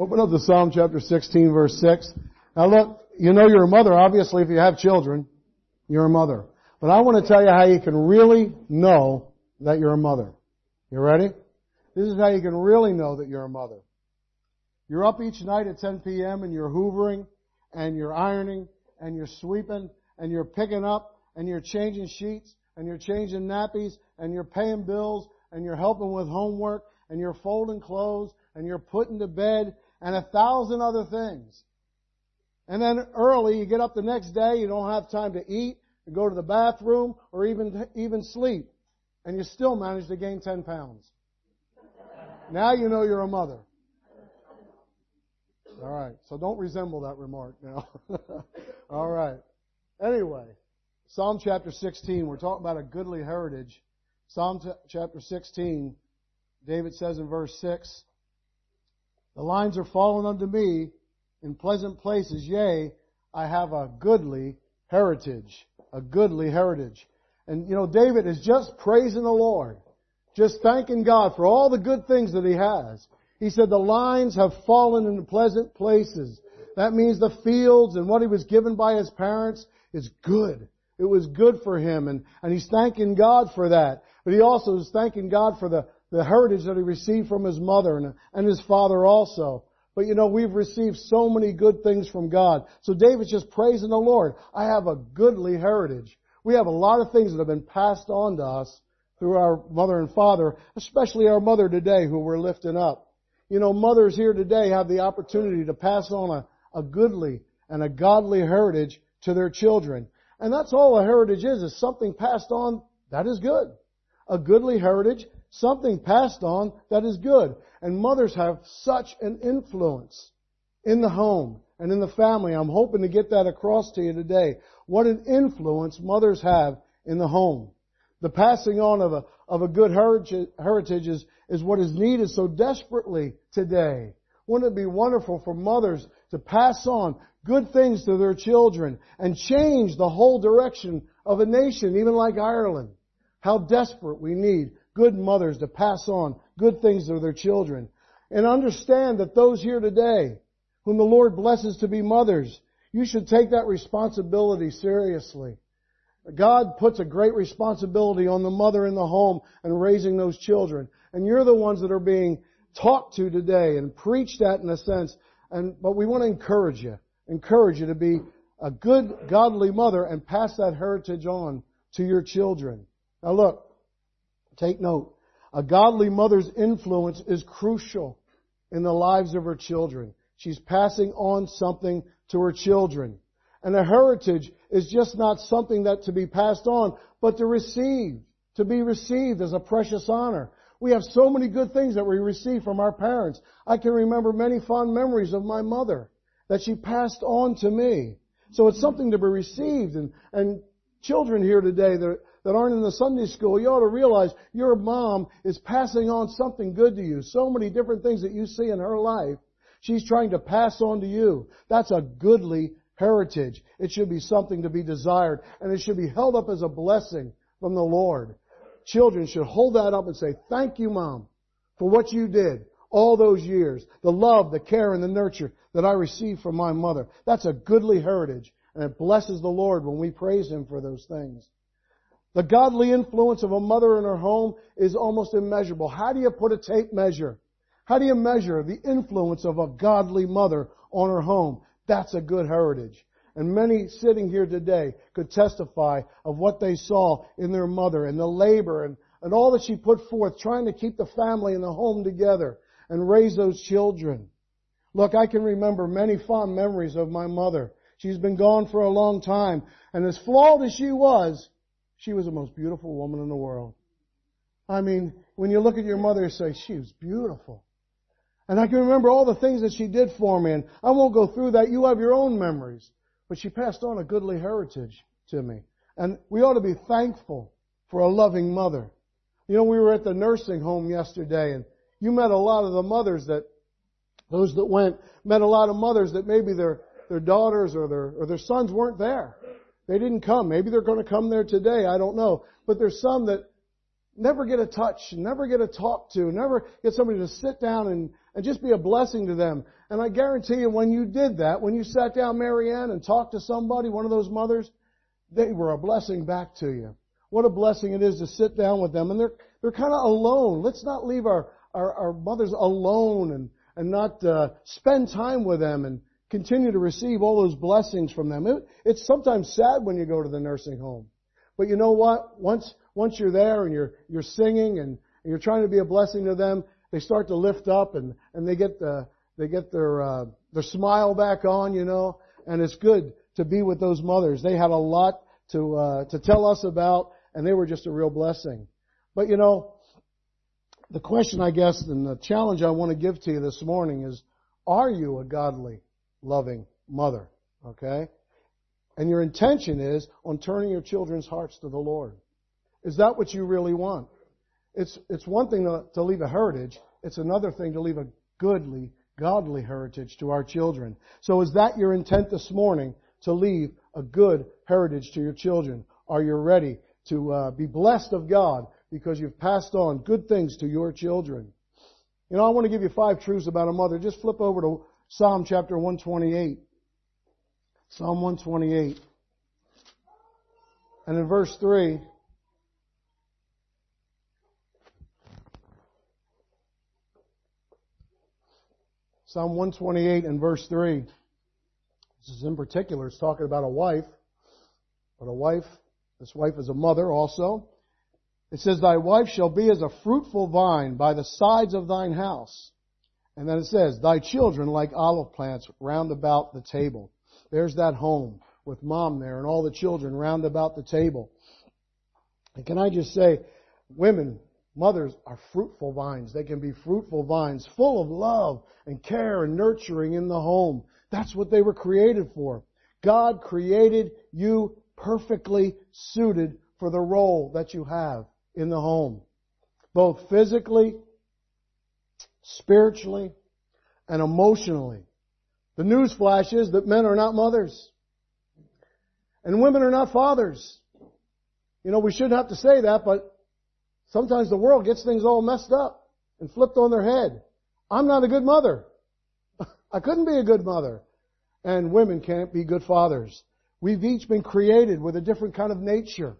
Open up to Psalm chapter 16 verse 6. Now look, you know you're a mother, obviously if you have children, you're a mother. But I want to tell you how you can really know that you're a mother. You ready? This is how you can really know that you're a mother. You're up each night at 10 p.m. and you're hoovering and you're ironing and you're sweeping and you're picking up and you're changing sheets and you're changing nappies and you're paying bills and you're helping with homework and you're folding clothes and you're putting to bed and a thousand other things. And then early, you get up the next day, you don't have time to eat, to go to the bathroom, or even, even sleep. And you still manage to gain 10 pounds. Now you know you're a mother. Alright, so don't resemble that remark now. Alright. Anyway, Psalm chapter 16, we're talking about a goodly heritage. Psalm t- chapter 16, David says in verse 6, the lines are fallen unto me in pleasant places. Yea, I have a goodly heritage. A goodly heritage. And you know, David is just praising the Lord. Just thanking God for all the good things that he has. He said the lines have fallen in pleasant places. That means the fields and what he was given by his parents is good. It was good for him and, and he's thanking God for that. But he also is thanking God for the, the heritage that he received from his mother and, and his father also. But you know, we've received so many good things from God. So David's just praising the Lord. I have a goodly heritage. We have a lot of things that have been passed on to us through our mother and father, especially our mother today who we're lifting up. You know, mothers here today have the opportunity to pass on a, a goodly and a godly heritage to their children. And that's all a heritage is, is something passed on that is good. A goodly heritage something passed on that is good. And mothers have such an influence in the home and in the family. I'm hoping to get that across to you today. What an influence mothers have in the home. The passing on of a, of a good heritage is, is what is needed so desperately today. Wouldn't it be wonderful for mothers to pass on good things to their children and change the whole direction of a nation, even like Ireland? How desperate we need good mothers to pass on good things to their children. And understand that those here today, whom the Lord blesses to be mothers, you should take that responsibility seriously. God puts a great responsibility on the mother in the home and raising those children. And you're the ones that are being talked to today and preached at in a sense. And, but we want to encourage you, encourage you to be a good, godly mother and pass that heritage on to your children. Now look, Take note. A godly mother's influence is crucial in the lives of her children. She's passing on something to her children. And a heritage is just not something that to be passed on, but to receive, to be received as a precious honor. We have so many good things that we receive from our parents. I can remember many fond memories of my mother that she passed on to me. So it's something to be received and, and children here today that that aren't in the Sunday school, you ought to realize your mom is passing on something good to you. So many different things that you see in her life, she's trying to pass on to you. That's a goodly heritage. It should be something to be desired, and it should be held up as a blessing from the Lord. Children should hold that up and say, thank you, mom, for what you did all those years. The love, the care, and the nurture that I received from my mother. That's a goodly heritage. And it blesses the Lord when we praise Him for those things. The godly influence of a mother in her home is almost immeasurable. How do you put a tape measure? How do you measure the influence of a godly mother on her home? That's a good heritage. And many sitting here today could testify of what they saw in their mother and the labor and, and all that she put forth trying to keep the family and the home together and raise those children. Look, I can remember many fond memories of my mother. She's been gone for a long time. And as flawed as she was, she was the most beautiful woman in the world. I mean, when you look at your mother, you say, she was beautiful. And I can remember all the things that she did for me, and I won't go through that. You have your own memories. But she passed on a goodly heritage to me. And we ought to be thankful for a loving mother. You know, we were at the nursing home yesterday, and you met a lot of the mothers that, those that went, met a lot of mothers that maybe their, their daughters or their, or their sons weren't there. They didn't come. Maybe they're going to come there today. I don't know. But there's some that never get a touch, never get a talk to, never get somebody to sit down and, and just be a blessing to them. And I guarantee you when you did that, when you sat down, Marianne, and talked to somebody, one of those mothers, they were a blessing back to you. What a blessing it is to sit down with them. And they're, they're kind of alone. Let's not leave our, our, our mothers alone and, and not uh, spend time with them and continue to receive all those blessings from them. It, it's sometimes sad when you go to the nursing home. But you know what? Once, once you're there and you're, you're singing and, and you're trying to be a blessing to them, they start to lift up and, and they get the, they get their, uh, their smile back on, you know, and it's good to be with those mothers. They had a lot to, uh, to tell us about and they were just a real blessing. But you know, the question I guess and the challenge I want to give to you this morning is, are you a godly, loving mother? Okay? And your intention is on turning your children's hearts to the Lord. Is that what you really want? It's, it's one thing to, to leave a heritage. It's another thing to leave a goodly, godly heritage to our children. So is that your intent this morning to leave a good heritage to your children? Are you ready to uh, be blessed of God because you've passed on good things to your children. You know, I want to give you five truths about a mother. Just flip over to Psalm chapter 128. Psalm 128. And in verse 3, Psalm 128 and verse 3. This is in particular, it's talking about a wife, but a wife this wife is a mother also. It says, Thy wife shall be as a fruitful vine by the sides of thine house. And then it says, Thy children like olive plants round about the table. There's that home with mom there and all the children round about the table. And can I just say, women, mothers are fruitful vines. They can be fruitful vines full of love and care and nurturing in the home. That's what they were created for. God created you perfectly suited for the role that you have in the home. Both physically, spiritually, and emotionally. The news flash is that men are not mothers. And women are not fathers. You know, we shouldn't have to say that, but sometimes the world gets things all messed up and flipped on their head. I'm not a good mother. I couldn't be a good mother. And women can't be good fathers. We've each been created with a different kind of nature.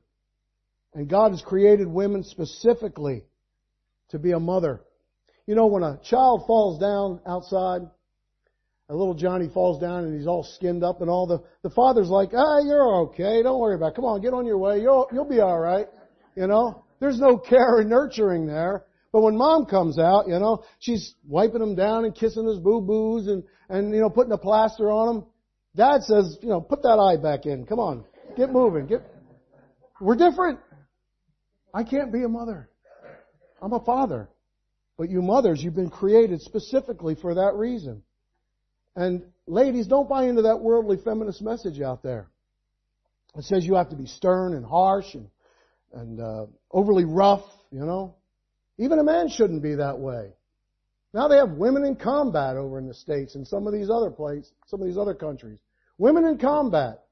And God has created women specifically to be a mother. You know, when a child falls down outside, a little Johnny falls down and he's all skinned up and all, the, the father's like, ah, you're okay, don't worry about it. Come on, get on your way, you'll, you'll be alright. You know? There's no care and nurturing there. But when mom comes out, you know, she's wiping him down and kissing his boo-boos and, and, you know, putting a plaster on him. Dad says, you know, put that eye back in. Come on. Get moving. Get, we're different. I can't be a mother. I'm a father. But you mothers, you've been created specifically for that reason. And ladies, don't buy into that worldly feminist message out there. It says you have to be stern and harsh and, and uh, overly rough, you know. Even a man shouldn't be that way. Now they have women in combat over in the States and some of these other places, some of these other countries. Women in combat.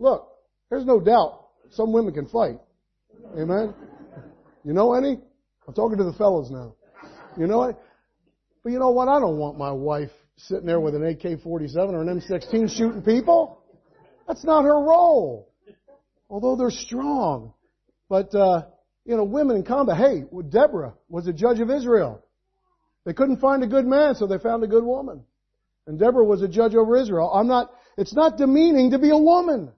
Look, there's no doubt some women can fight. Amen? You know any? I'm talking to the fellows now. You know what? But you know what? I don't want my wife sitting there with an AK-47 or an M16 shooting people. That's not her role. Although they're strong. But, uh, you know, women in combat. Hey, Deborah was a judge of Israel. They couldn't find a good man, so they found a good woman. And Deborah was a judge over Israel. I'm not, it's not demeaning to be a woman.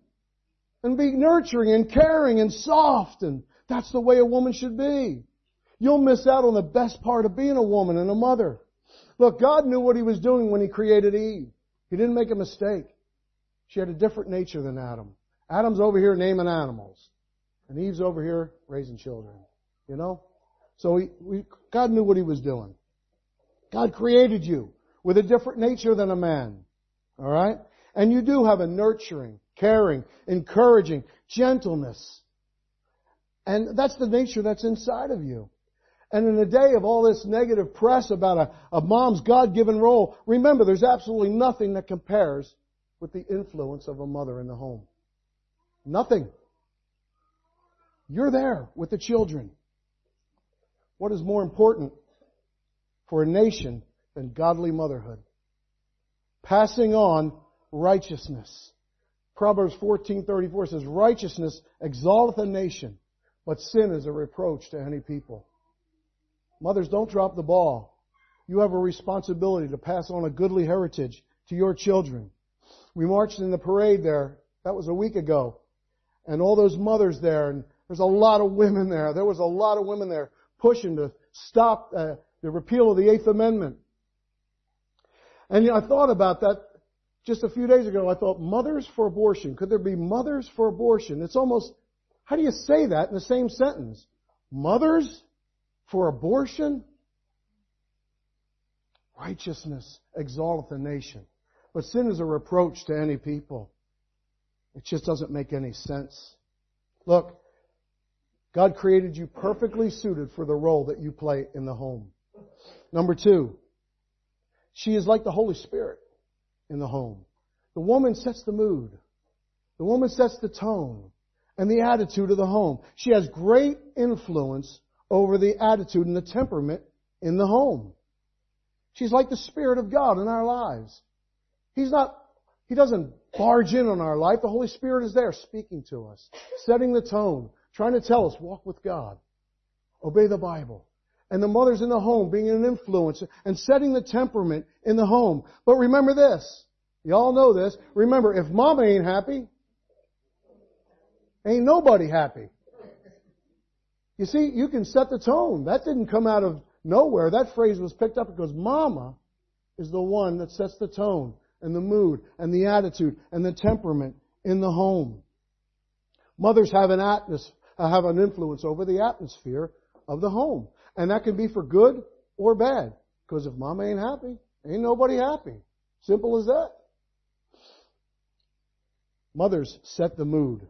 And be nurturing and caring and soft and that's the way a woman should be. You'll miss out on the best part of being a woman and a mother. Look, God knew what He was doing when He created Eve. He didn't make a mistake. She had a different nature than Adam. Adam's over here naming animals. And Eve's over here raising children. You know? So he, we, God knew what He was doing. God created you with a different nature than a man. Alright? And you do have a nurturing, caring, encouraging, gentleness. And that's the nature that's inside of you. And in a day of all this negative press about a, a mom's God-given role, remember there's absolutely nothing that compares with the influence of a mother in the home. Nothing. You're there with the children. What is more important for a nation than godly motherhood? Passing on righteousness. Proverbs 14:34 says, "Righteousness exalteth a nation, but sin is a reproach to any people." Mothers, don't drop the ball. You have a responsibility to pass on a goodly heritage to your children. We marched in the parade there. That was a week ago. And all those mothers there, and there's a lot of women there. There was a lot of women there pushing to stop uh, the repeal of the Eighth Amendment. And I thought about that just a few days ago. I thought, mothers for abortion. Could there be mothers for abortion? It's almost, how do you say that in the same sentence? Mothers for abortion? Righteousness exalteth a nation. But sin is a reproach to any people. It just doesn't make any sense. Look, God created you perfectly suited for the role that you play in the home. Number two, she is like the Holy Spirit in the home. The woman sets the mood. The woman sets the tone and the attitude of the home. She has great influence over the attitude and the temperament in the home. She's like the Spirit of God in our lives. He's not, He doesn't barge in on our life. The Holy Spirit is there speaking to us, setting the tone, trying to tell us, walk with God. Obey the Bible. And the mother's in the home being an influence and setting the temperament in the home. But remember this. You all know this. Remember, if mama ain't happy, ain't nobody happy. You see, you can set the tone. That didn't come out of nowhere. That phrase was picked up because mama is the one that sets the tone and the mood and the attitude and the temperament in the home. Mothers have an atmos- uh, have an influence over the atmosphere of the home. And that can be for good or bad. Because if mama ain't happy, ain't nobody happy. Simple as that. Mothers set the mood.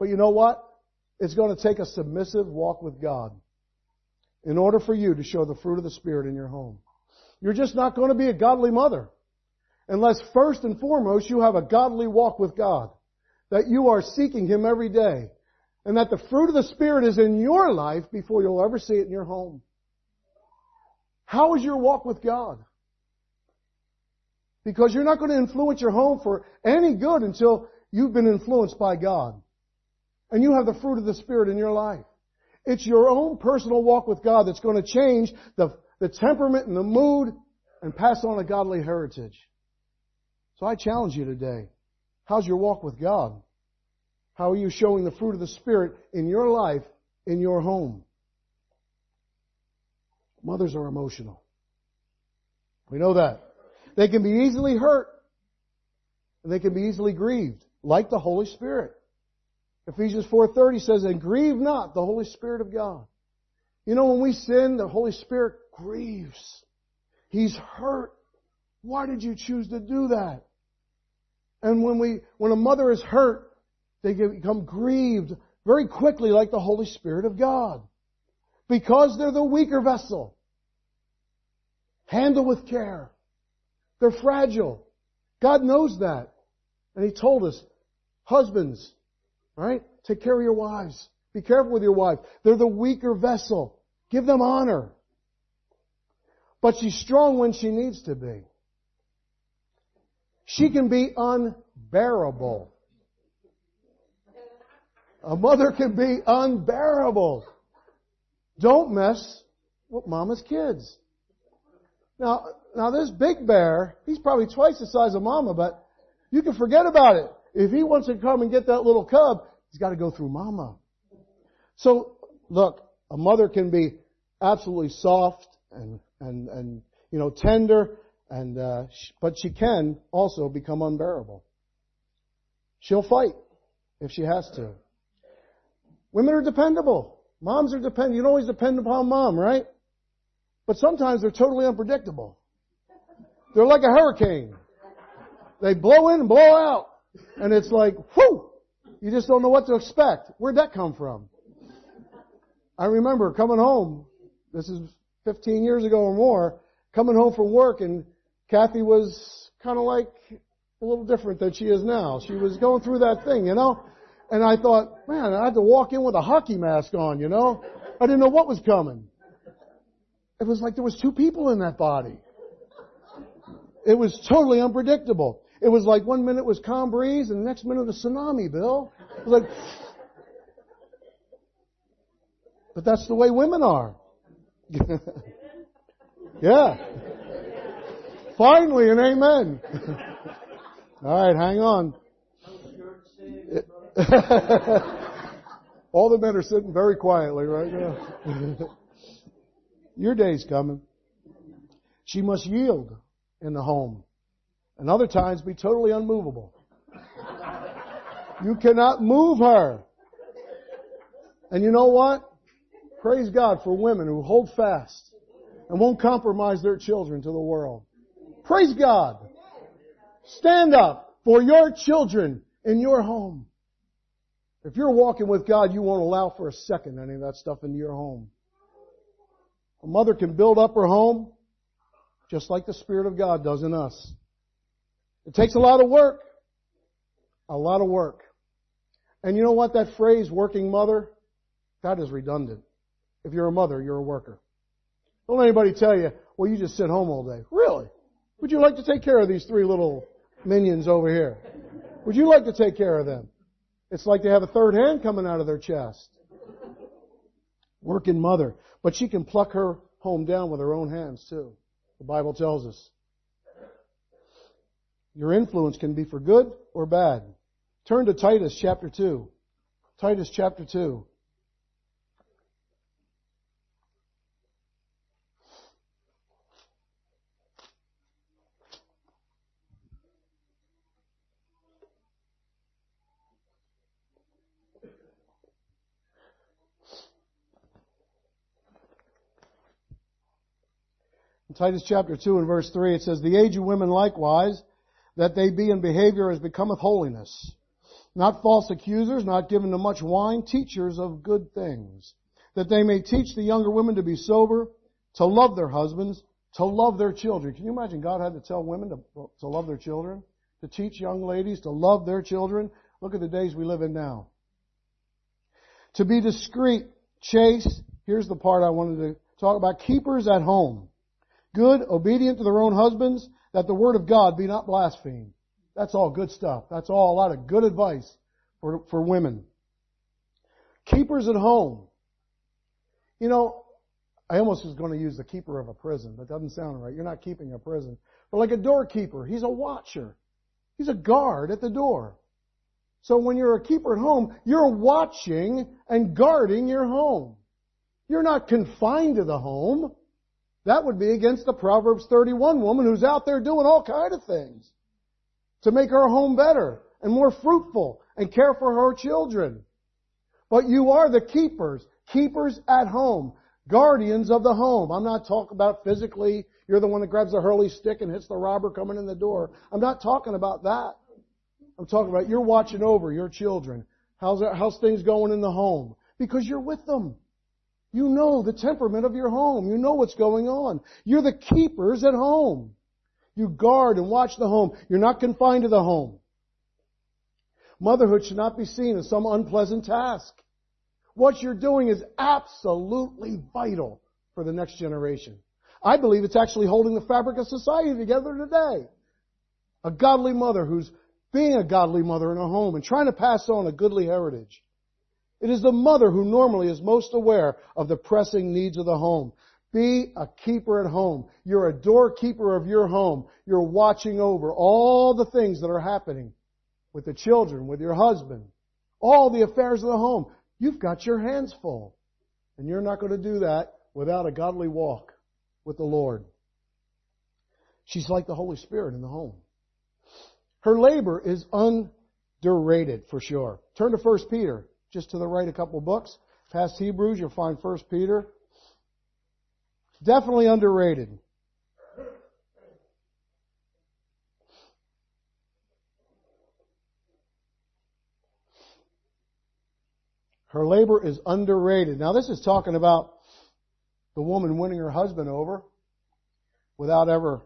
But you know what? It's going to take a submissive walk with God in order for you to show the fruit of the Spirit in your home. You're just not going to be a godly mother unless first and foremost you have a godly walk with God. That you are seeking Him every day. And that the fruit of the Spirit is in your life before you'll ever see it in your home. How is your walk with God? Because you're not going to influence your home for any good until you've been influenced by God. And you have the fruit of the Spirit in your life. It's your own personal walk with God that's going to change the, the temperament and the mood and pass on a godly heritage. So I challenge you today. How's your walk with God? How are you showing the fruit of the Spirit in your life, in your home? Mothers are emotional. We know that. They can be easily hurt. And they can be easily grieved, like the Holy Spirit. Ephesians 4.30 says, and grieve not the Holy Spirit of God. You know, when we sin, the Holy Spirit grieves. He's hurt. Why did you choose to do that? And when we, when a mother is hurt, they become grieved very quickly like the Holy Spirit of God. Because they're the weaker vessel. Handle with care. They're fragile. God knows that. And He told us, husbands, right? Take care of your wives. Be careful with your wife. They're the weaker vessel. Give them honor. But she's strong when she needs to be. She can be unbearable. A mother can be unbearable. Don't mess with mama's kids. Now, now this big bear, he's probably twice the size of mama, but you can forget about it. If he wants to come and get that little cub, he's got to go through mama. So, look, a mother can be absolutely soft and, and, and, you know, tender, and, uh, but she can also become unbearable. She'll fight if she has to. Women are dependable. Moms are dependent. You can always depend upon mom, right? But sometimes they're totally unpredictable. They're like a hurricane. They blow in and blow out. And it's like, whoo! You just don't know what to expect. Where'd that come from? I remember coming home, this is 15 years ago or more, coming home from work and Kathy was kind of like a little different than she is now. She was going through that thing, you know? And I thought, man, I had to walk in with a hockey mask on, you know? I didn't know what was coming. it was like there was two people in that body. It was totally unpredictable. It was like one minute was calm breeze and the next minute a tsunami, Bill. It was like, but that's the way women are. yeah. Finally, an amen. All right, hang on. All the men are sitting very quietly right now. Your day's coming. She must yield in the home. And other times be totally unmovable. You cannot move her. And you know what? Praise God for women who hold fast and won't compromise their children to the world. Praise God. Stand up for your children in your home. If you're walking with God, you won't allow for a second any of that stuff into your home. A mother can build up her home just like the Spirit of God does in us. It takes a lot of work. A lot of work. And you know what? That phrase, working mother, that is redundant. If you're a mother, you're a worker. Don't let anybody tell you, well, you just sit home all day. Really? Would you like to take care of these three little minions over here? Would you like to take care of them? It's like they have a third hand coming out of their chest. Working mother. But she can pluck her home down with her own hands too. The Bible tells us. Your influence can be for good or bad. Turn to Titus chapter 2. Titus chapter 2. In Titus chapter 2 and verse 3 it says, The age of women likewise, that they be in behavior as becometh holiness. Not false accusers, not given to much wine, teachers of good things. That they may teach the younger women to be sober, to love their husbands, to love their children. Can you imagine God had to tell women to, to love their children? To teach young ladies to love their children? Look at the days we live in now. To be discreet, chaste, here's the part I wanted to talk about, keepers at home good, obedient to their own husbands, that the word of God be not blasphemed. That's all good stuff. That's all a lot of good advice for, for women. Keepers at home. You know, I almost was going to use the keeper of a prison. That doesn't sound right. You're not keeping a prison. But like a doorkeeper, he's a watcher. He's a guard at the door. So when you're a keeper at home, you're watching and guarding your home. You're not confined to the home. That would be against the Proverbs 31 woman who's out there doing all kind of things to make her home better and more fruitful and care for her children. But you are the keepers, keepers at home, guardians of the home. I'm not talking about physically, you're the one that grabs the hurley stick and hits the robber coming in the door. I'm not talking about that. I'm talking about you're watching over your children. How's, how's things going in the home? Because you're with them. You know the temperament of your home. You know what's going on. You're the keepers at home. You guard and watch the home. You're not confined to the home. Motherhood should not be seen as some unpleasant task. What you're doing is absolutely vital for the next generation. I believe it's actually holding the fabric of society together today. A godly mother who's being a godly mother in a home and trying to pass on a goodly heritage. It is the mother who normally is most aware of the pressing needs of the home. Be a keeper at home. You're a doorkeeper of your home. You're watching over all the things that are happening with the children, with your husband, all the affairs of the home. You've got your hands full. And you're not going to do that without a godly walk with the Lord. She's like the Holy Spirit in the home. Her labor is underrated for sure. Turn to 1 Peter just to the right a couple books. Past Hebrews, you'll find 1 Peter. Definitely underrated. Her labor is underrated. Now this is talking about the woman winning her husband over without ever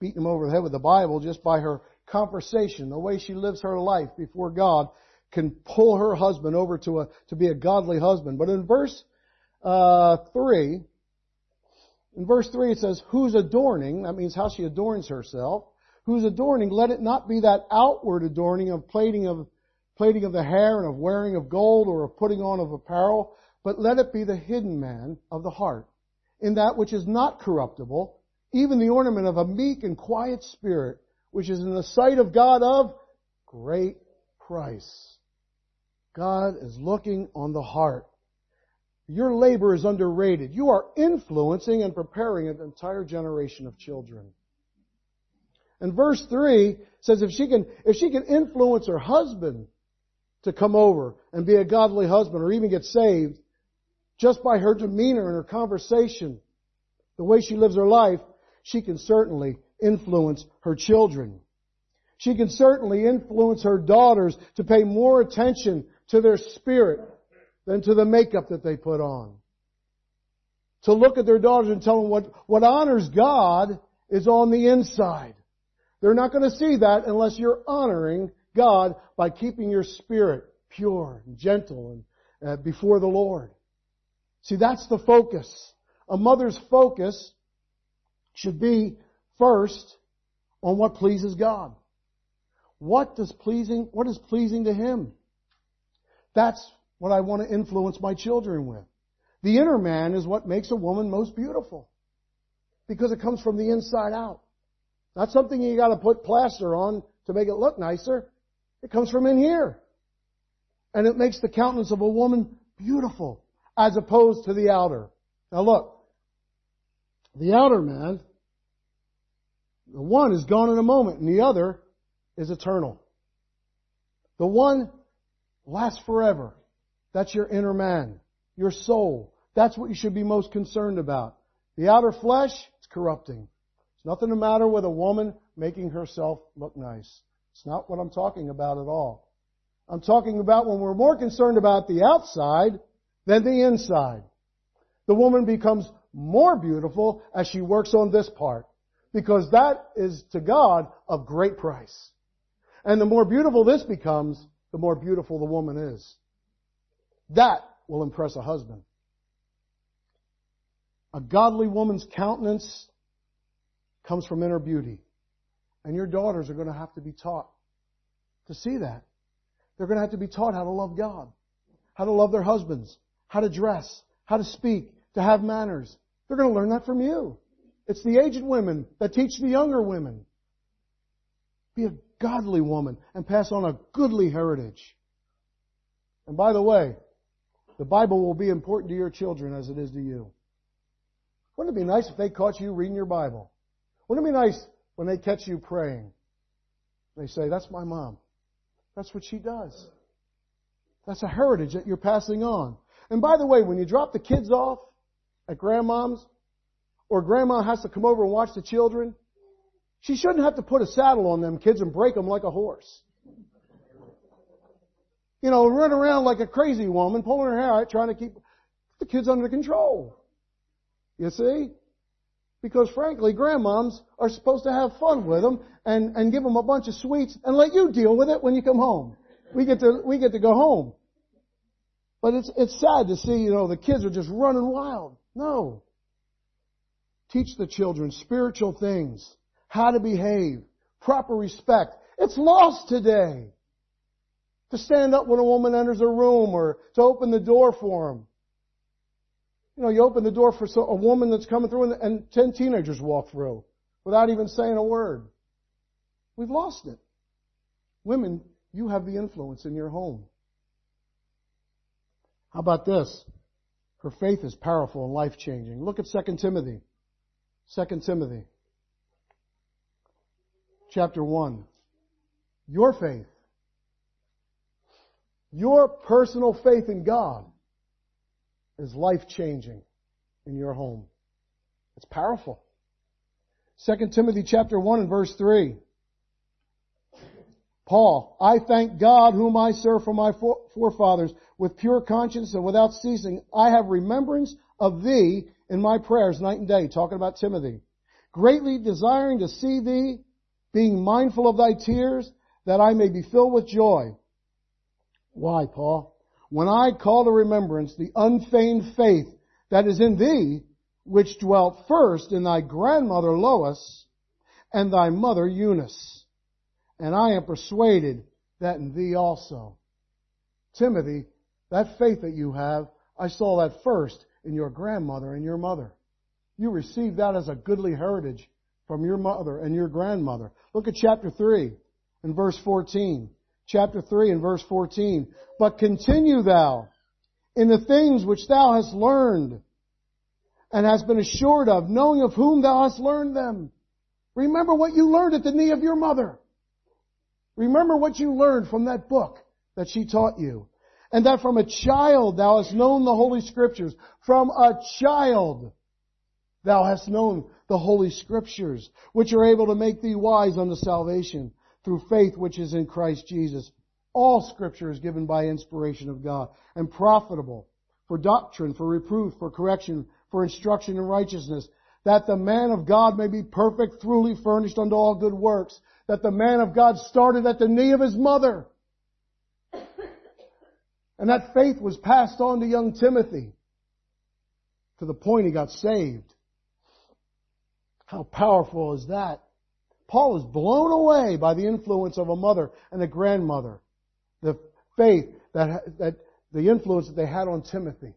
beating him over the head with the Bible, just by her conversation, the way she lives her life before God can pull her husband over to a to be a godly husband. But in verse uh, three, In verse 3 it says, whose adorning, that means how she adorns herself, whose adorning, let it not be that outward adorning of plaiting of, plaiting of the hair and of wearing of gold or of putting on of apparel, but let it be the hidden man of the heart, in that which is not corruptible, even the ornament of a meek and quiet spirit, which is in the sight of God of great price. God is looking on the heart. Your labor is underrated. You are influencing and preparing an entire generation of children. And verse 3 says if she can, if she can influence her husband to come over and be a godly husband or even get saved just by her demeanor and her conversation, the way she lives her life, she can certainly influence her children. She can certainly influence her daughters to pay more attention to their spirit than to the makeup that they put on. To look at their daughters and tell them what, what honors God is on the inside. They're not going to see that unless you're honoring God by keeping your spirit pure and gentle and uh, before the Lord. See, that's the focus. A mother's focus should be first on what pleases God. What does pleasing, what is pleasing to Him? That's what I want to influence my children with. The inner man is what makes a woman most beautiful. Because it comes from the inside out. Not something you gotta put plaster on to make it look nicer. It comes from in here. And it makes the countenance of a woman beautiful as opposed to the outer. Now look, the outer man, the one is gone in a moment and the other is eternal. The one lasts forever. That's your inner man, your soul. That's what you should be most concerned about. The outer flesh, it's corrupting. It's nothing to matter with a woman making herself look nice. It's not what I'm talking about at all. I'm talking about when we're more concerned about the outside than the inside. The woman becomes more beautiful as she works on this part. Because that is to God of great price. And the more beautiful this becomes, the more beautiful the woman is. That will impress a husband. A godly woman's countenance comes from inner beauty. And your daughters are going to have to be taught to see that. They're going to have to be taught how to love God, how to love their husbands, how to dress, how to speak, to have manners. They're going to learn that from you. It's the aged women that teach the younger women. Be a godly woman and pass on a goodly heritage. And by the way, the Bible will be important to your children as it is to you. Wouldn't it be nice if they caught you reading your Bible? Wouldn't it be nice when they catch you praying? They say, that's my mom. That's what she does. That's a heritage that you're passing on. And by the way, when you drop the kids off at grandmom's, or grandma has to come over and watch the children, she shouldn't have to put a saddle on them kids and break them like a horse you know, run around like a crazy woman, pulling her hair out, trying to keep the kids under control. You see? Because frankly, grandmoms are supposed to have fun with them and, and give them a bunch of sweets and let you deal with it when you come home. We get to, we get to go home. But it's, it's sad to see, you know, the kids are just running wild. No. Teach the children spiritual things, how to behave, proper respect. It's lost today to stand up when a woman enters a room or to open the door for them. You know, you open the door for a woman that's coming through and, and ten teenagers walk through without even saying a word. We've lost it. Women, you have the influence in your home. How about this? Her faith is powerful and life changing. Look at 2 Timothy. 2 Timothy. Chapter 1. Your faith your personal faith in God is life changing in your home. It's powerful. 2 Timothy chapter 1 and verse 3. Paul, I thank God whom I serve for my forefathers with pure conscience and without ceasing. I have remembrance of thee in my prayers night and day, talking about Timothy. Greatly desiring to see thee, being mindful of thy tears, that I may be filled with joy. Why, Paul? When I call to remembrance the unfeigned faith that is in thee, which dwelt first in thy grandmother Lois and thy mother Eunice. And I am persuaded that in thee also. Timothy, that faith that you have, I saw that first in your grandmother and your mother. You received that as a goodly heritage from your mother and your grandmother. Look at chapter 3 and verse 14. Chapter 3 and verse 14. But continue thou in the things which thou hast learned and hast been assured of, knowing of whom thou hast learned them. Remember what you learned at the knee of your mother. Remember what you learned from that book that she taught you. And that from a child thou hast known the Holy Scriptures. From a child thou hast known the Holy Scriptures, which are able to make thee wise unto salvation through faith which is in Christ Jesus. All Scripture is given by inspiration of God and profitable for doctrine, for reproof, for correction, for instruction in righteousness, that the man of God may be perfect, truly furnished unto all good works, that the man of God started at the knee of his mother. And that faith was passed on to young Timothy to the point he got saved. How powerful is that? Paul is blown away by the influence of a mother and a grandmother. The faith that, that the influence that they had on Timothy.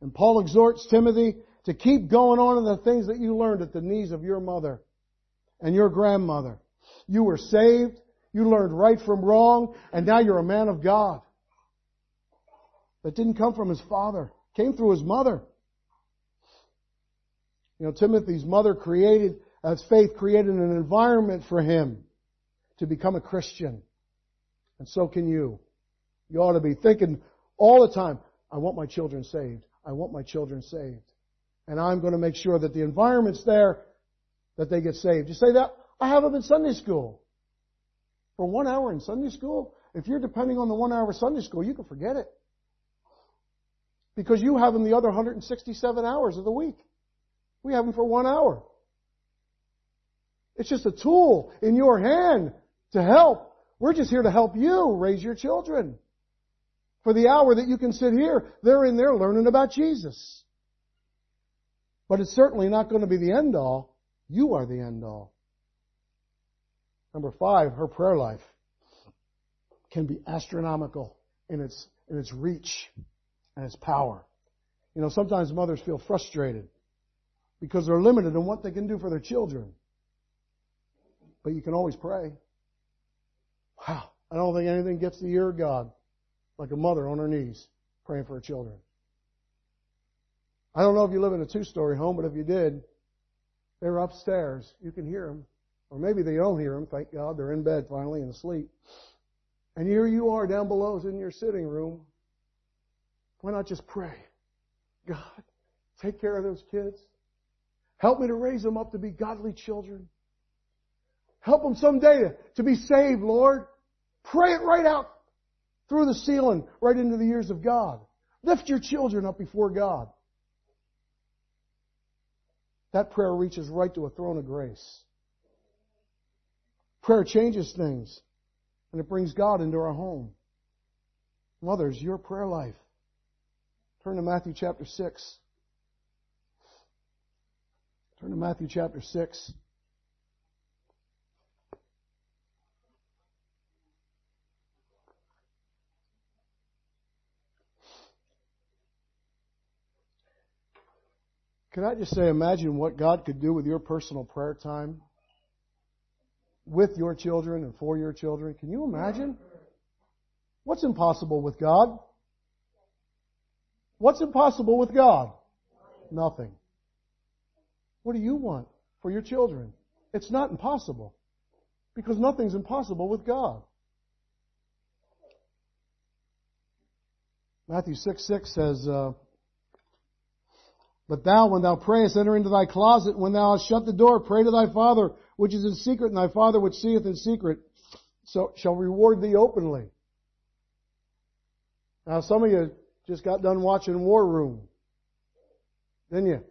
And Paul exhorts Timothy to keep going on in the things that you learned at the knees of your mother and your grandmother. You were saved, you learned right from wrong, and now you're a man of God. That didn't come from his father, came through his mother. You know, Timothy's mother created, as faith created an environment for him to become a Christian. And so can you. You ought to be thinking all the time, I want my children saved. I want my children saved. And I'm going to make sure that the environment's there that they get saved. You say that? I have them in Sunday school. For one hour in Sunday school? If you're depending on the one hour Sunday school, you can forget it. Because you have them the other 167 hours of the week. We have them for one hour. It's just a tool in your hand to help. We're just here to help you raise your children. For the hour that you can sit here, they're in there learning about Jesus. But it's certainly not going to be the end all. You are the end all. Number five, her prayer life can be astronomical in its, in its reach and its power. You know, sometimes mothers feel frustrated because they're limited in what they can do for their children. But you can always pray. Wow, I don't think anything gets the ear of God like a mother on her knees praying for her children. I don't know if you live in a two-story home, but if you did, they're upstairs. You can hear them. Or maybe they don't hear them, thank God. They're in bed finally and asleep. And here you are down below in your sitting room. Why not just pray? God, take care of those kids. Help me to raise them up to be godly children. Help them someday to, be saved, Lord. Pray it right out through the ceiling right into the ears of God. Lift your children up before God. That prayer reaches right to a throne of grace. Prayer changes things and it brings God into our home. Mothers, your prayer life. Turn to Matthew chapter 6. Turn to Matthew chapter 6. Can I just say, imagine what God could do with your personal prayer time? With your children and for your children. Can you imagine? What's impossible with God? What's impossible with God? Nothing. What do you want for your children? It's not impossible. Because nothing's impossible with God. Matthew 6 6 says, uh, but thou, when thou prayest, enter into thy closet. When thou hast shut the door, pray to thy Father, which is in secret, and thy Father which seeth in secret, so shall reward thee openly. Now, some of you just got done watching War Room, didn't you?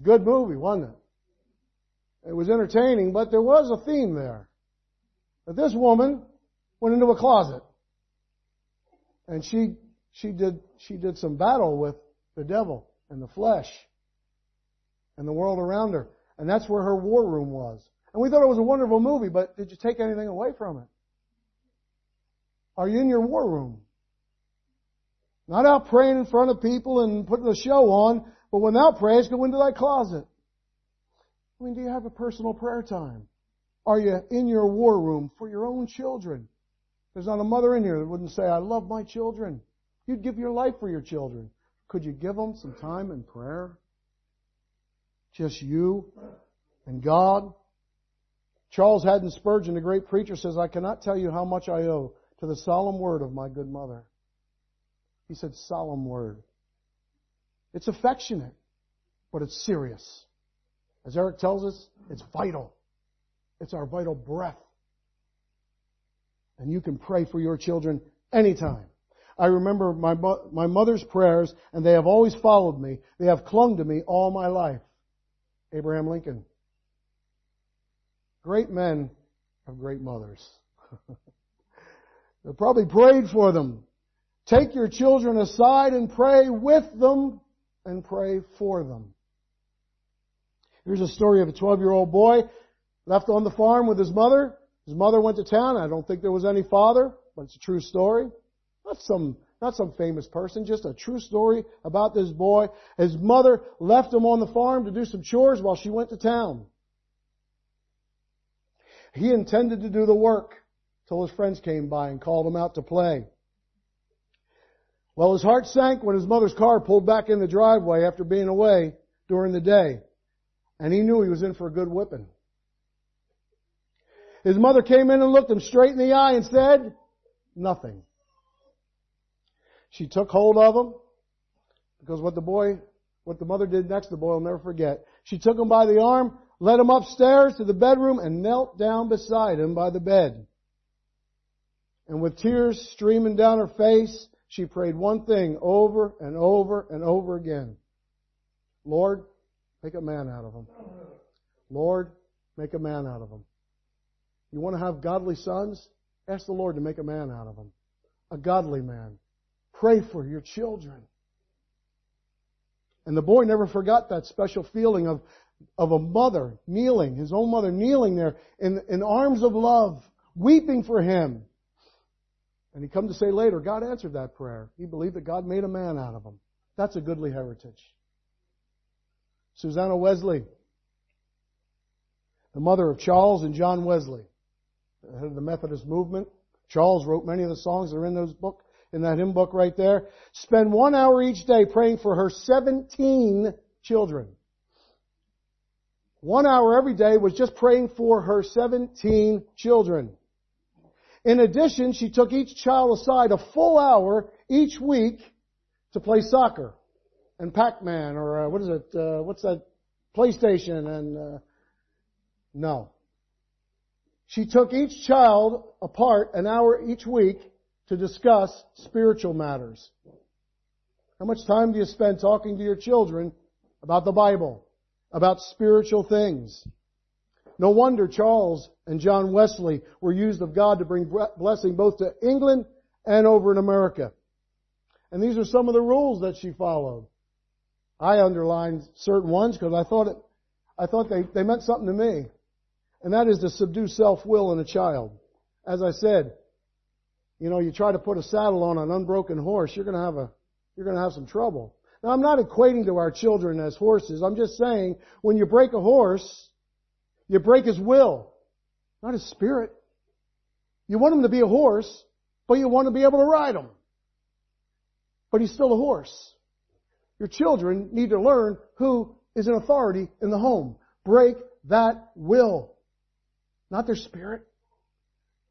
A good movie, wasn't it? It was entertaining, but there was a theme there. That this woman went into a closet, and she she did she did some battle with the devil. and the flesh and the world around her. And that's where her war room was. And we thought it was a wonderful movie, but did you take anything away from it? Are you in your war room? Not out praying in front of people and putting a show on, but when thou prayest, go into thy closet. I mean, do you have a personal prayer time? Are you in your war room for your own children? There's not a mother in here that wouldn't say, I love my children. You'd give your life for your children. Could you give them some time in prayer? Just you and God? Charles Haddon Spurgeon, the great preacher, says, I cannot tell you how much I owe to the solemn word of my good mother. He said, solemn word. It's affectionate, but it's serious. As Eric tells us, it's vital. It's our vital breath. And you can pray for your children anytime. I remember my, my mother's prayers, and they have always followed me. They have clung to me all my life. Abraham Lincoln. Great men have great mothers. they probably prayed for them. Take your children aside and pray with them and pray for them. Here's a story of a 12 year old boy left on the farm with his mother. His mother went to town. I don't think there was any father, but it's a true story. Not some, not some famous person, just a true story about this boy. His mother left him on the farm to do some chores while she went to town. He intended to do the work till his friends came by and called him out to play. Well, his heart sank when his mother's car pulled back in the driveway after being away during the day. And he knew he was in for a good whipping. His mother came in and looked him straight in the eye and said, nothing. She took hold of him because what the boy, what the mother did next, the boy will never forget. She took him by the arm, led him upstairs to the bedroom and knelt down beside him by the bed. And with tears streaming down her face, she prayed one thing over and over and over again. Lord, make a man out of him. Lord, make a man out of him. You want to have godly sons? Ask the Lord to make a man out of them. A godly man. Pray for your children. And the boy never forgot that special feeling of, of a mother kneeling, his own mother kneeling there in, in arms of love, weeping for him. And he come to say later, God answered that prayer. He believed that God made a man out of him. That's a goodly heritage. Susanna Wesley, the mother of Charles and John Wesley, the head of the Methodist movement. Charles wrote many of the songs that are in those book, in that hymn book right there. Spend one hour each day praying for her 17 children. One hour every day was just praying for her 17 children. In addition, she took each child aside a full hour each week to play soccer and Pac-Man or uh, what is it? Uh, what's that? PlayStation and uh, no. She took each child apart an hour each week to discuss spiritual matters. How much time do you spend talking to your children about the Bible, about spiritual things? No wonder Charles and John Wesley were used of God to bring blessing both to England and over in America. And these are some of the rules that she followed. I underlined certain ones because I thought it, I thought they, they meant something to me. And that is to subdue self-will in a child. As I said, you know, you try to put a saddle on an unbroken horse, you're gonna have a, you're gonna have some trouble. Now I'm not equating to our children as horses. I'm just saying, when you break a horse, you break his will, not his spirit. You want him to be a horse, but you want to be able to ride him. But he's still a horse. Your children need to learn who is an authority in the home. Break that will, not their spirit.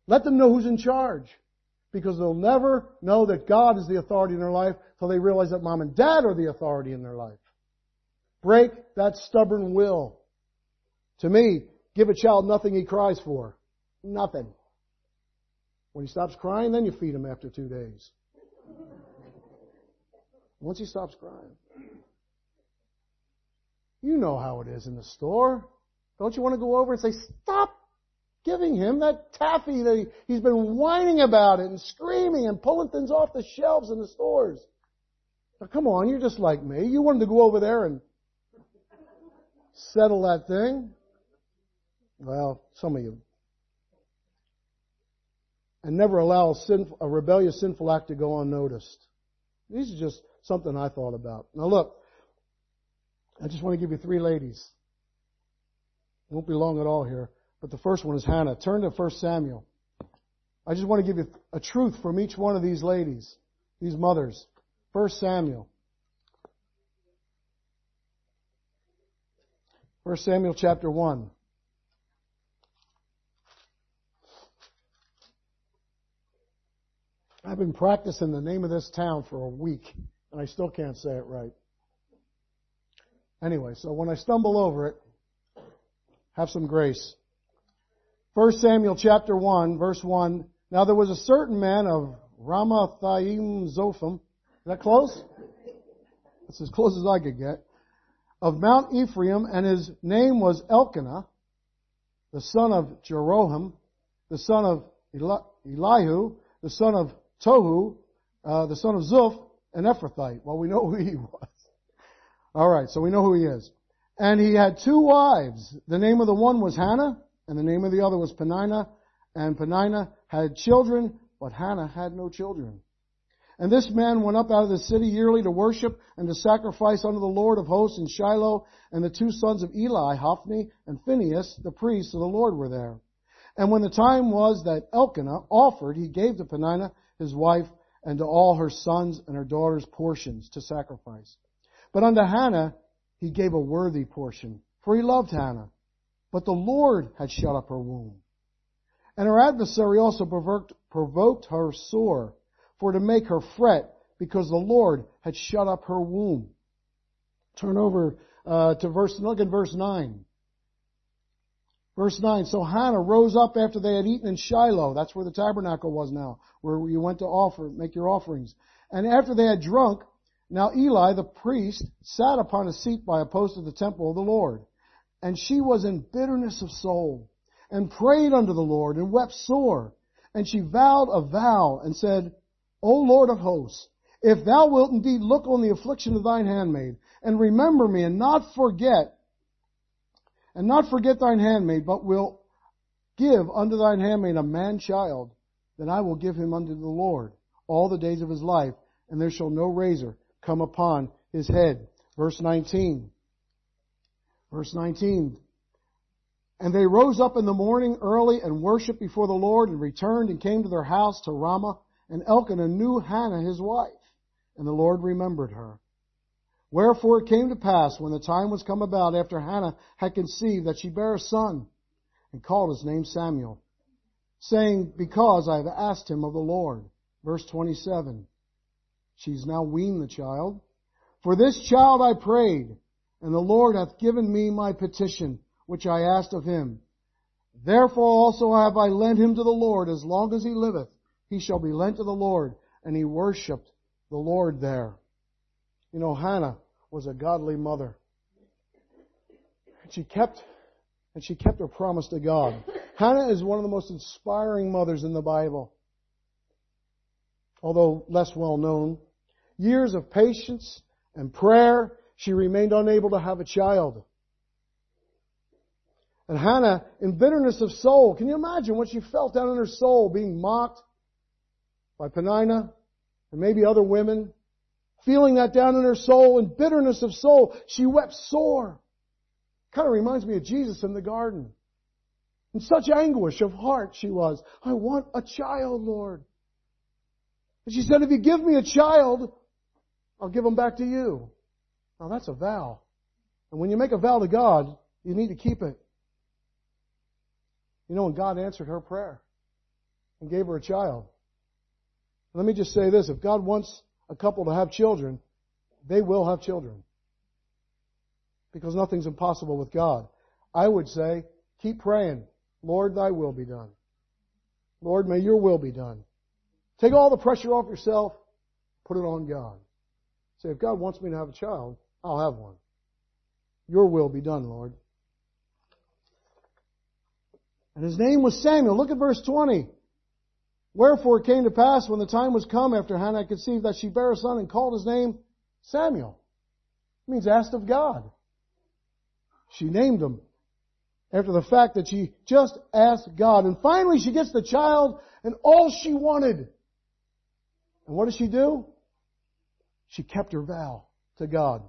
Let them know who's in charge. Because they'll never know that God is the authority in their life until they realize that mom and dad are the authority in their life. Break that stubborn will. To me, give a child nothing he cries for. Nothing. When he stops crying, then you feed him after two days. Once he stops crying. You know how it is in the store. Don't you want to go over and say, stop giving him that taffy that he, he's been whining about it and screaming and pulling things off the shelves in the stores. Now, come on, you're just like me. You wanted to go over there and settle that thing. Well, some of you. And never allow a, sinful, a rebellious, sinful act to go unnoticed. These are just something I thought about. Now look, I just want to give you three ladies. Won't be long at all here. But the first one is Hannah. Turn to 1 Samuel. I just want to give you a truth from each one of these ladies, these mothers. 1 Samuel. 1 Samuel chapter 1. I've been practicing the name of this town for a week, and I still can't say it right. Anyway, so when I stumble over it, have some grace. 1 Samuel chapter 1, verse 1. Now there was a certain man of Ramathaim Zophim. Is that close? That's as close as I could get. Of Mount Ephraim, and his name was Elkanah, the son of Jeroham, the son of Eli- Elihu, the son of Tohu, uh, the son of Zuph, an Ephrathite. Well, we know who he was. Alright, so we know who he is. And he had two wives. The name of the one was Hannah, and the name of the other was Peninnah. And Peninnah had children, but Hannah had no children. And this man went up out of the city yearly to worship and to sacrifice unto the Lord of hosts in Shiloh, and the two sons of Eli, Hophni and Phinehas, the priests of the Lord were there. And when the time was that Elkanah offered, he gave to Peninnah his wife, and to all her sons and her daughters portions to sacrifice. But unto Hannah he gave a worthy portion, for he loved Hannah. But the Lord had shut up her womb. And her adversary also provoked, provoked her sore, for to make her fret, because the Lord had shut up her womb. Turn over uh, to verse, look at verse 9. Verse 9, so Hannah rose up after they had eaten in Shiloh. That's where the tabernacle was now, where you went to offer, make your offerings. And after they had drunk, now Eli the priest sat upon a seat by a post of the temple of the Lord. And she was in bitterness of soul, and prayed unto the Lord, and wept sore. And she vowed a vow, and said, O Lord of hosts, if thou wilt indeed look on the affliction of thine handmaid, and remember me, and not forget and not forget thine handmaid, but will give unto thine handmaid a man child, then I will give him unto the Lord all the days of his life, and there shall no razor come upon his head. Verse 19. Verse 19. And they rose up in the morning early and worshipped before the Lord and returned and came to their house to Ramah. And Elkanah knew Hannah his wife, and the Lord remembered her. Wherefore it came to pass when the time was come about after Hannah had conceived that she bare a son and called his name Samuel, saying, Because I have asked him of the Lord. Verse 27. She's now weaned the child. For this child I prayed, and the Lord hath given me my petition, which I asked of him. Therefore also have I lent him to the Lord as long as he liveth. He shall be lent to the Lord. And he worshipped the Lord there. You know, Hannah was a godly mother. She kept, and she kept her promise to God. Hannah is one of the most inspiring mothers in the Bible. Although less well known. Years of patience and prayer, she remained unable to have a child. And Hannah, in bitterness of soul, can you imagine what she felt down in her soul being mocked by Peninnah and maybe other women? Feeling that down in her soul and bitterness of soul, she wept sore. Kind of reminds me of Jesus in the garden. In such anguish of heart she was. I want a child, Lord. And she said, if you give me a child, I'll give him back to you. Now that's a vow. And when you make a vow to God, you need to keep it. You know, and God answered her prayer and gave her a child. Let me just say this. If God wants a couple to have children, they will have children. Because nothing's impossible with God. I would say, keep praying. Lord, thy will be done. Lord, may your will be done. Take all the pressure off yourself, put it on God. Say, if God wants me to have a child, I'll have one. Your will be done, Lord. And his name was Samuel. Look at verse 20. Wherefore it came to pass when the time was come after Hannah conceived that she bare a son and called his name Samuel. It means asked of God. She named him after the fact that she just asked God. And finally she gets the child and all she wanted. And what does she do? She kept her vow to God.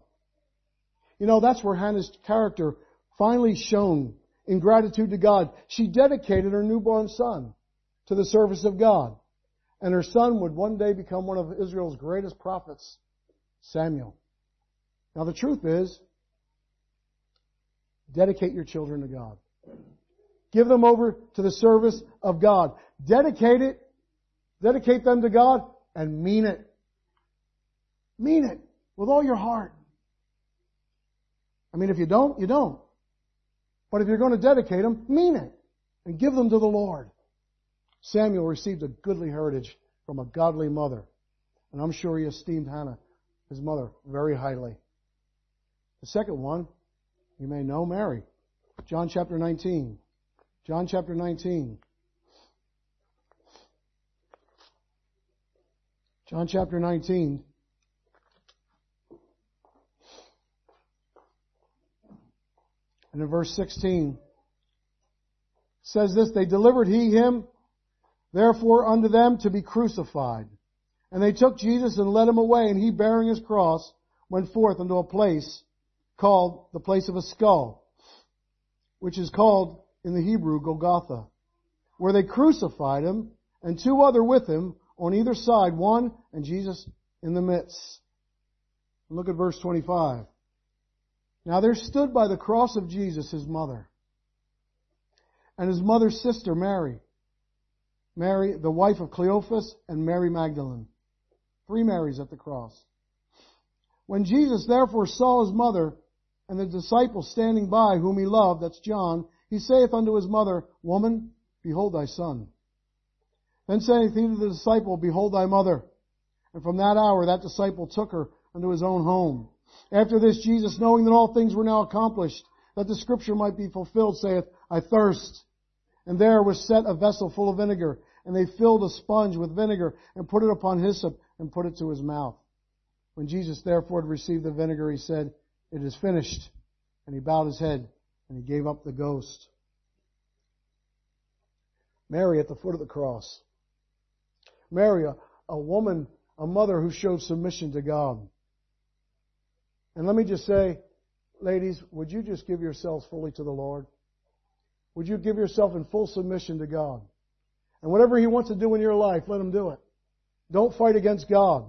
You know, that's where Hannah's character finally shone in gratitude to God. She dedicated her newborn son to the service of God. And her son would one day become one of Israel's greatest prophets, Samuel. Now the truth is, dedicate your children to God. Give them over to the service of God. Dedicate it, dedicate them to God, and mean it. Mean it with all your heart. I mean, if you don't, you don't. But if you're going to dedicate them, mean it. And give them to the Lord. Samuel received a goodly heritage from a godly mother. And I'm sure he esteemed Hannah, his mother, very highly. The second one, you may know Mary. John chapter 19. John chapter 19. John chapter 19. And in verse 16 says this, they delivered he him therefore unto them to be crucified. And they took Jesus and led him away, and he bearing his cross went forth unto a place called the place of a skull, which is called in the Hebrew Golgotha, where they crucified him and two other with him on either side, one and Jesus in the midst. Look at verse 25. Now there stood by the cross of Jesus his mother and his mother's sister Mary, Mary, the wife of Cleophas, and Mary Magdalene. Three Marys at the cross. When Jesus therefore saw his mother and the disciple standing by whom he loved, that's John, he saith unto his mother, Woman, behold thy son. Then saith he to the disciple, Behold thy mother. And from that hour that disciple took her unto his own home. After this, Jesus, knowing that all things were now accomplished, that the scripture might be fulfilled, saith, I thirst. And there was set a vessel full of vinegar, and they filled a sponge with vinegar, and put it upon hyssop, and put it to his mouth. When Jesus therefore had received the vinegar, he said, It is finished. And he bowed his head, and he gave up the ghost. Mary at the foot of the cross. Mary, a, a woman, a mother who showed submission to God. And let me just say, ladies, would you just give yourselves fully to the Lord? Would you give yourself in full submission to God? And whatever He wants to do in your life, let Him do it. Don't fight against God.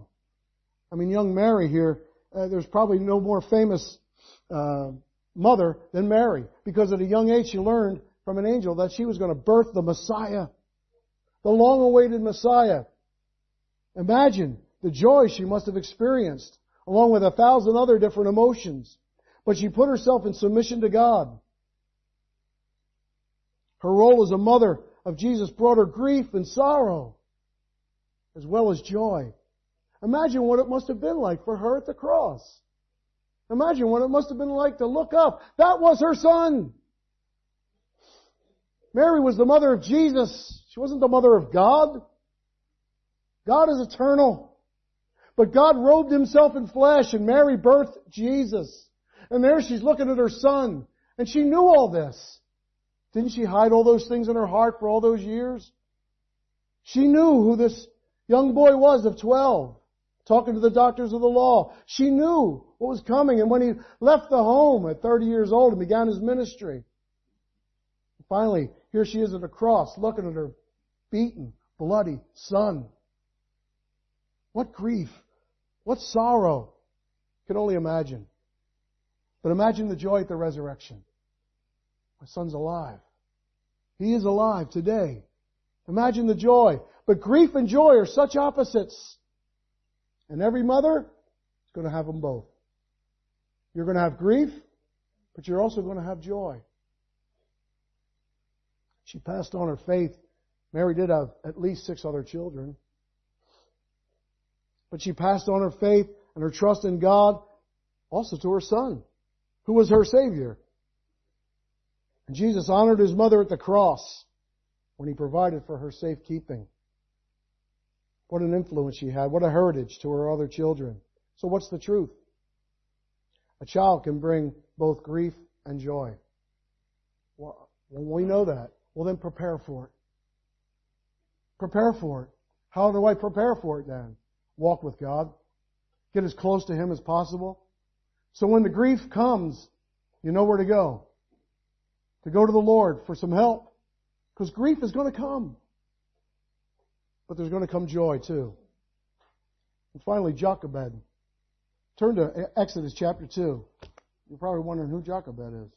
I mean, young Mary here, uh, there's probably no more famous uh, mother than Mary, because at a young age she learned from an angel that she was going to birth the Messiah, the long-awaited Messiah. Imagine the joy she must have experienced along with a thousand other different emotions. But she put herself in submission to God. Her role as a mother of Jesus brought her grief and sorrow, as well as joy. Imagine what it must have been like for her at the cross. Imagine what it must have been like to look up. That was her son. Mary was the mother of Jesus. She wasn't the mother of God. God is eternal. But God robed himself in flesh and Mary birthed Jesus. And there she's looking at her son. And she knew all this. Didn't she hide all those things in her heart for all those years? She knew who this young boy was of 12, talking to the doctors of the law. She knew what was coming. And when he left the home at 30 years old and began his ministry, finally, here she is at a cross looking at her beaten, bloody son. What grief. What sorrow. Can only imagine. But imagine the joy at the resurrection. My son's alive. He is alive today. Imagine the joy. But grief and joy are such opposites. And every mother is going to have them both. You're going to have grief, but you're also going to have joy. She passed on her faith. Mary did have at least six other children. But she passed on her faith and her trust in God also to her son, who was her Savior. And Jesus honored his mother at the cross when he provided for her safekeeping. What an influence she had. What a heritage to her other children. So what's the truth? A child can bring both grief and joy. Well, we know that, well then prepare for it. Prepare for it. How do I prepare for it then? Walk with God. Get as close to Him as possible. So when the grief comes, you know where to go. To go to the Lord for some help. Because grief is going to come. But there's going to come joy too. And finally, Jochebed. Turn to Exodus chapter 2. You're probably wondering who Jochebed is.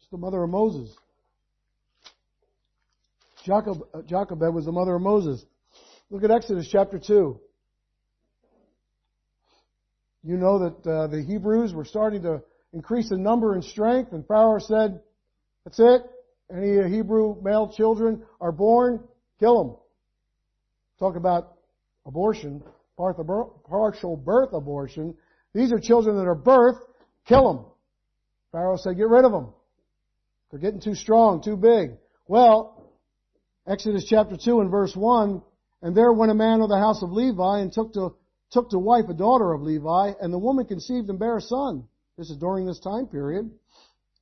It's the mother of Moses. Jochebed, uh, Jochebed was the mother of Moses. Look at Exodus chapter 2. You know that uh, the Hebrews were starting to increase in number and strength, and Pharaoh said, That's it. Any Hebrew male children are born, kill them. Talk about abortion, partial birth abortion. These are children that are birthed, kill them. Pharaoh said, Get rid of them. They're getting too strong, too big. Well, Exodus chapter 2 and verse 1, and there went a man of the house of Levi and took to, took to wife a daughter of Levi, and the woman conceived and bare a son. This is during this time period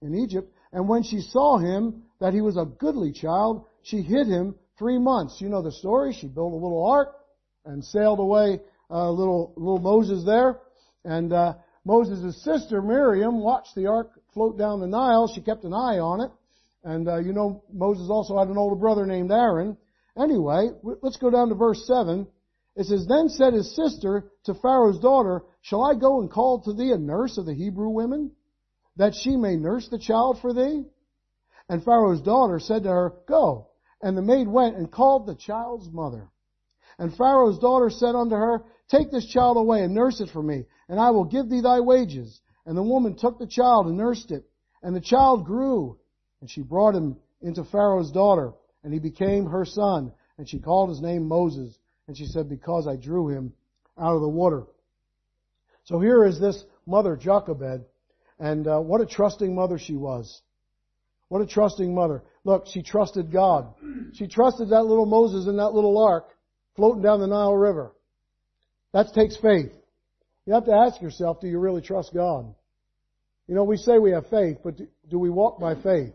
in Egypt. And when she saw him, that he was a goodly child, she hid him three months. You know the story. She built a little ark and sailed away, uh, little, little Moses there. And, uh, Moses' sister Miriam watched the ark float down the Nile. She kept an eye on it. And, uh, you know, Moses also had an older brother named Aaron. Anyway, let's go down to verse 7. It says, Then said his sister to Pharaoh's daughter, Shall I go and call to thee a nurse of the Hebrew women, that she may nurse the child for thee? And Pharaoh's daughter said to her, Go. And the maid went and called the child's mother. And Pharaoh's daughter said unto her, Take this child away and nurse it for me, and I will give thee thy wages. And the woman took the child and nursed it. And the child grew, and she brought him into Pharaoh's daughter, and he became her son. And she called his name Moses. And she said, Because I drew him out of the water. So here is this mother, Jochebed, and uh, what a trusting mother she was. What a trusting mother. Look, she trusted God. She trusted that little Moses in that little ark floating down the Nile River. That takes faith. You have to ask yourself, do you really trust God? You know, we say we have faith, but do, we walk by faith?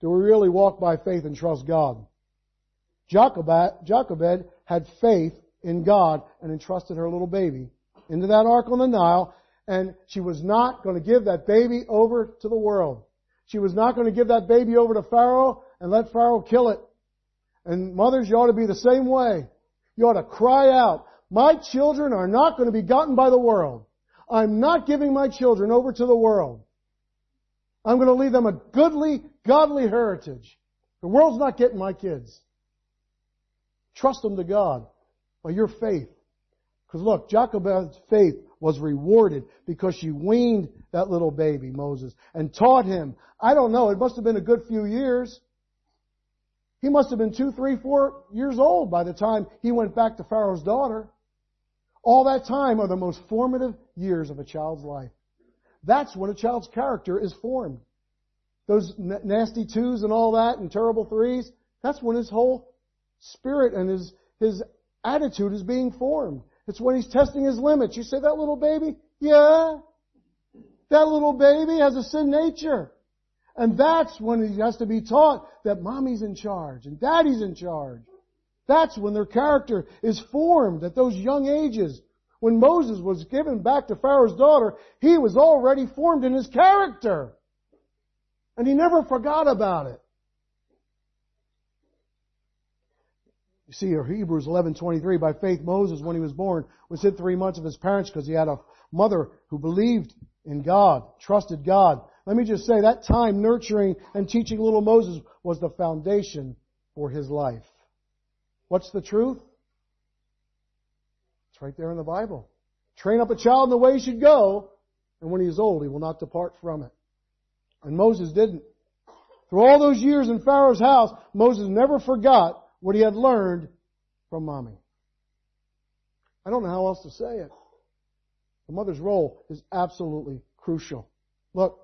Do we really walk by faith and trust God? Jochebed, Jochebed had faith in God and entrusted her little baby into that ark on the Nile, and she was not going to give that baby over to the world. She was not going to give that baby over to Pharaoh and let Pharaoh kill it. And mothers, you ought to be the same way. You ought to cry out, my children are not going to be gotten by the world. I'm not giving my children over to the world. I'm going to leave them a goodly, godly heritage. The world's not getting my kids. Trust them to God by your faith. Because look, Jochebed's faith was rewarded because she weaned that little baby, Moses, and taught him. I don't know, it must have been a good few years. He must have been two, three, four years old by the time he went back to Pharaoh's daughter. All that time are the most formative years of a child's life. That's when a child's character is formed. Those nasty twos and all that and terrible threes, that's when his whole spirit and his, his attitude is being formed. It's when he's testing his limits. You say, that little baby? Yeah. That little baby has a sin nature. And that's when he has to be taught that mommy's in charge and daddy's in charge. That's when their character is formed at those young ages. When Moses was given back to Pharaoh's daughter, he was already formed in his character. And he never forgot about it. You see here, Hebrews 11:23. By faith, Moses, when he was born, was hid three months of his parents because he had a mother who believed in God, trusted God. Let me just say that time nurturing and teaching little Moses was the foundation for his life. What's the truth? It's right there in the Bible. Train up a child in the way he should go, and when he is old, he will not depart from it. And Moses didn't. Through all those years in Pharaoh's house, Moses never forgot what he had learned from mommy. I don't know how else to say it. The mother's role is absolutely crucial. Look,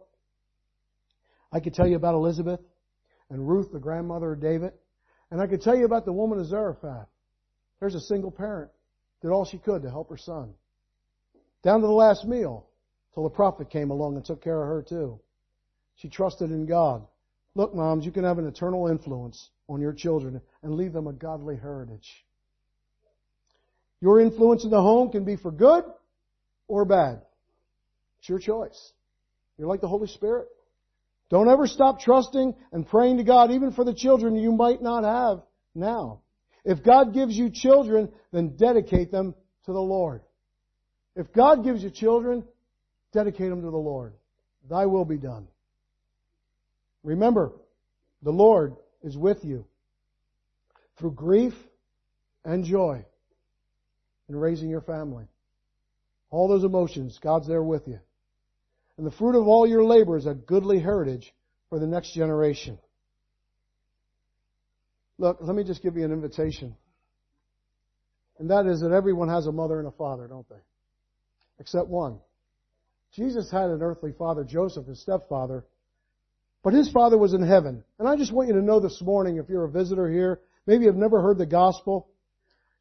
I could tell you about Elizabeth and Ruth, the grandmother of David, and I could tell you about the woman of Zarephath. There's a single parent, did all she could to help her son. Down to the last meal. till the prophet came along and took care of her too. She trusted in God. Look, moms, you can have an eternal influence on your children and leave them a godly heritage. Your influence in the home can be for good or bad. It's your choice. You're like the Holy Spirit. Don't ever stop trusting and praying to God, even for the children you might not have now. If God gives you children, then dedicate them to the Lord. If God gives you children, dedicate them to the Lord. Thy will be done. Remember, the Lord is with you through grief and joy in raising your family. All those emotions, God's there with you. And the fruit of all your labor is a goodly heritage for the next generation. Look, let me just give you an invitation. And that is that everyone has a mother and a father, don't they? Except one. Jesus had an earthly father, Joseph, his stepfather, but his father was in heaven. And I just want you to know this morning, if you're a visitor here, maybe you've never heard the gospel,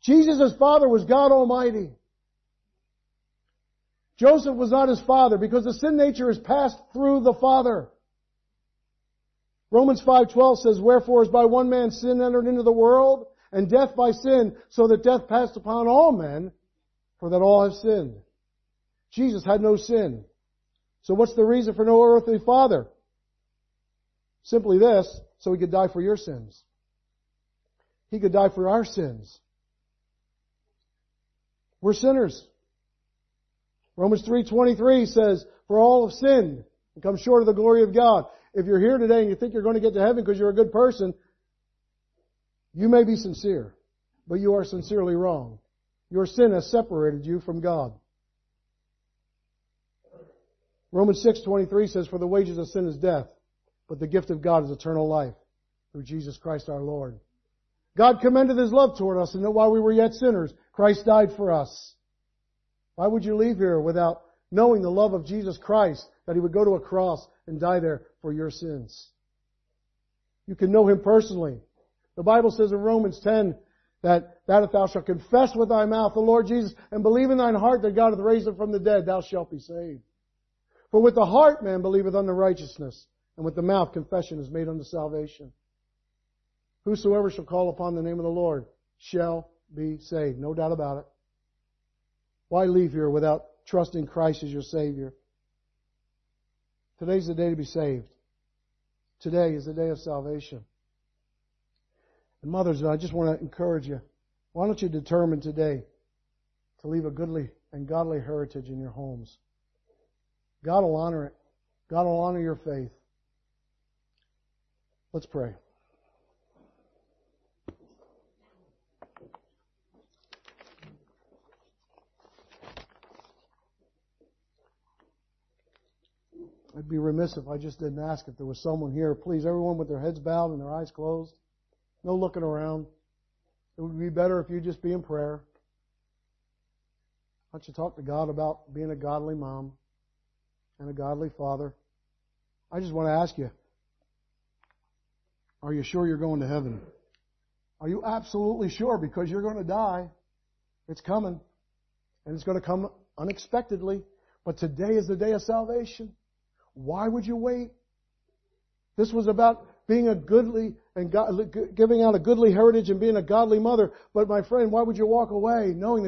Jesus' father was God Almighty. Joseph was not his father because the sin nature is passed through the father. Romans 5:12 says, "Wherefore is by one man sin entered into the world, and death by sin, so that death passed upon all men, for that all have sinned." Jesus had no sin. So what's the reason for no earthly father? Simply this, so he could die for your sins. He could die for our sins. We're sinners. Romans 3.23 says, For all have sinned and come short of the glory of God. If you're here today and you think you're going to get to heaven because you're a good person, you may be sincere, but you are sincerely wrong. Your sin has separated you from God. Romans 6:23 says, "For the wages of sin is death, but the gift of God is eternal life through Jesus Christ our Lord." God commended His love toward us, and that while we were yet sinners, Christ died for us. Why would you leave here without knowing the love of Jesus Christ, that He would go to a cross and die there for your sins? You can know Him personally. The Bible says in Romans 10 that, that if thou shalt confess with thy mouth the Lord Jesus and believe in thine heart that God hath raised him from the dead, thou shalt be saved. For with the heart man believeth unto righteousness, and with the mouth confession is made unto salvation. Whosoever shall call upon the name of the Lord shall be saved. No doubt about it. Why leave here without trusting Christ as your Savior? Today's the day to be saved. Today is the day of salvation. And mothers, I just want to encourage you. Why don't you determine today to leave a goodly and godly heritage in your homes? God will honor it. God will honor your faith. Let's pray. I'd be remiss if I just didn't ask if there was someone here. Please, everyone with their heads bowed and their eyes closed. No looking around. It would be better if you just be in prayer. Why don't you talk to God about being a godly mom and a godly father? I just want to ask you, are you sure you're going to heaven? Are you absolutely sure? Because you're going to die. It's coming. And it's going to come unexpectedly. But today is the day of salvation. Why would you wait? This was about being a goodly and God, giving out a goodly heritage and being a godly mother. But my friend, why would you walk away knowing that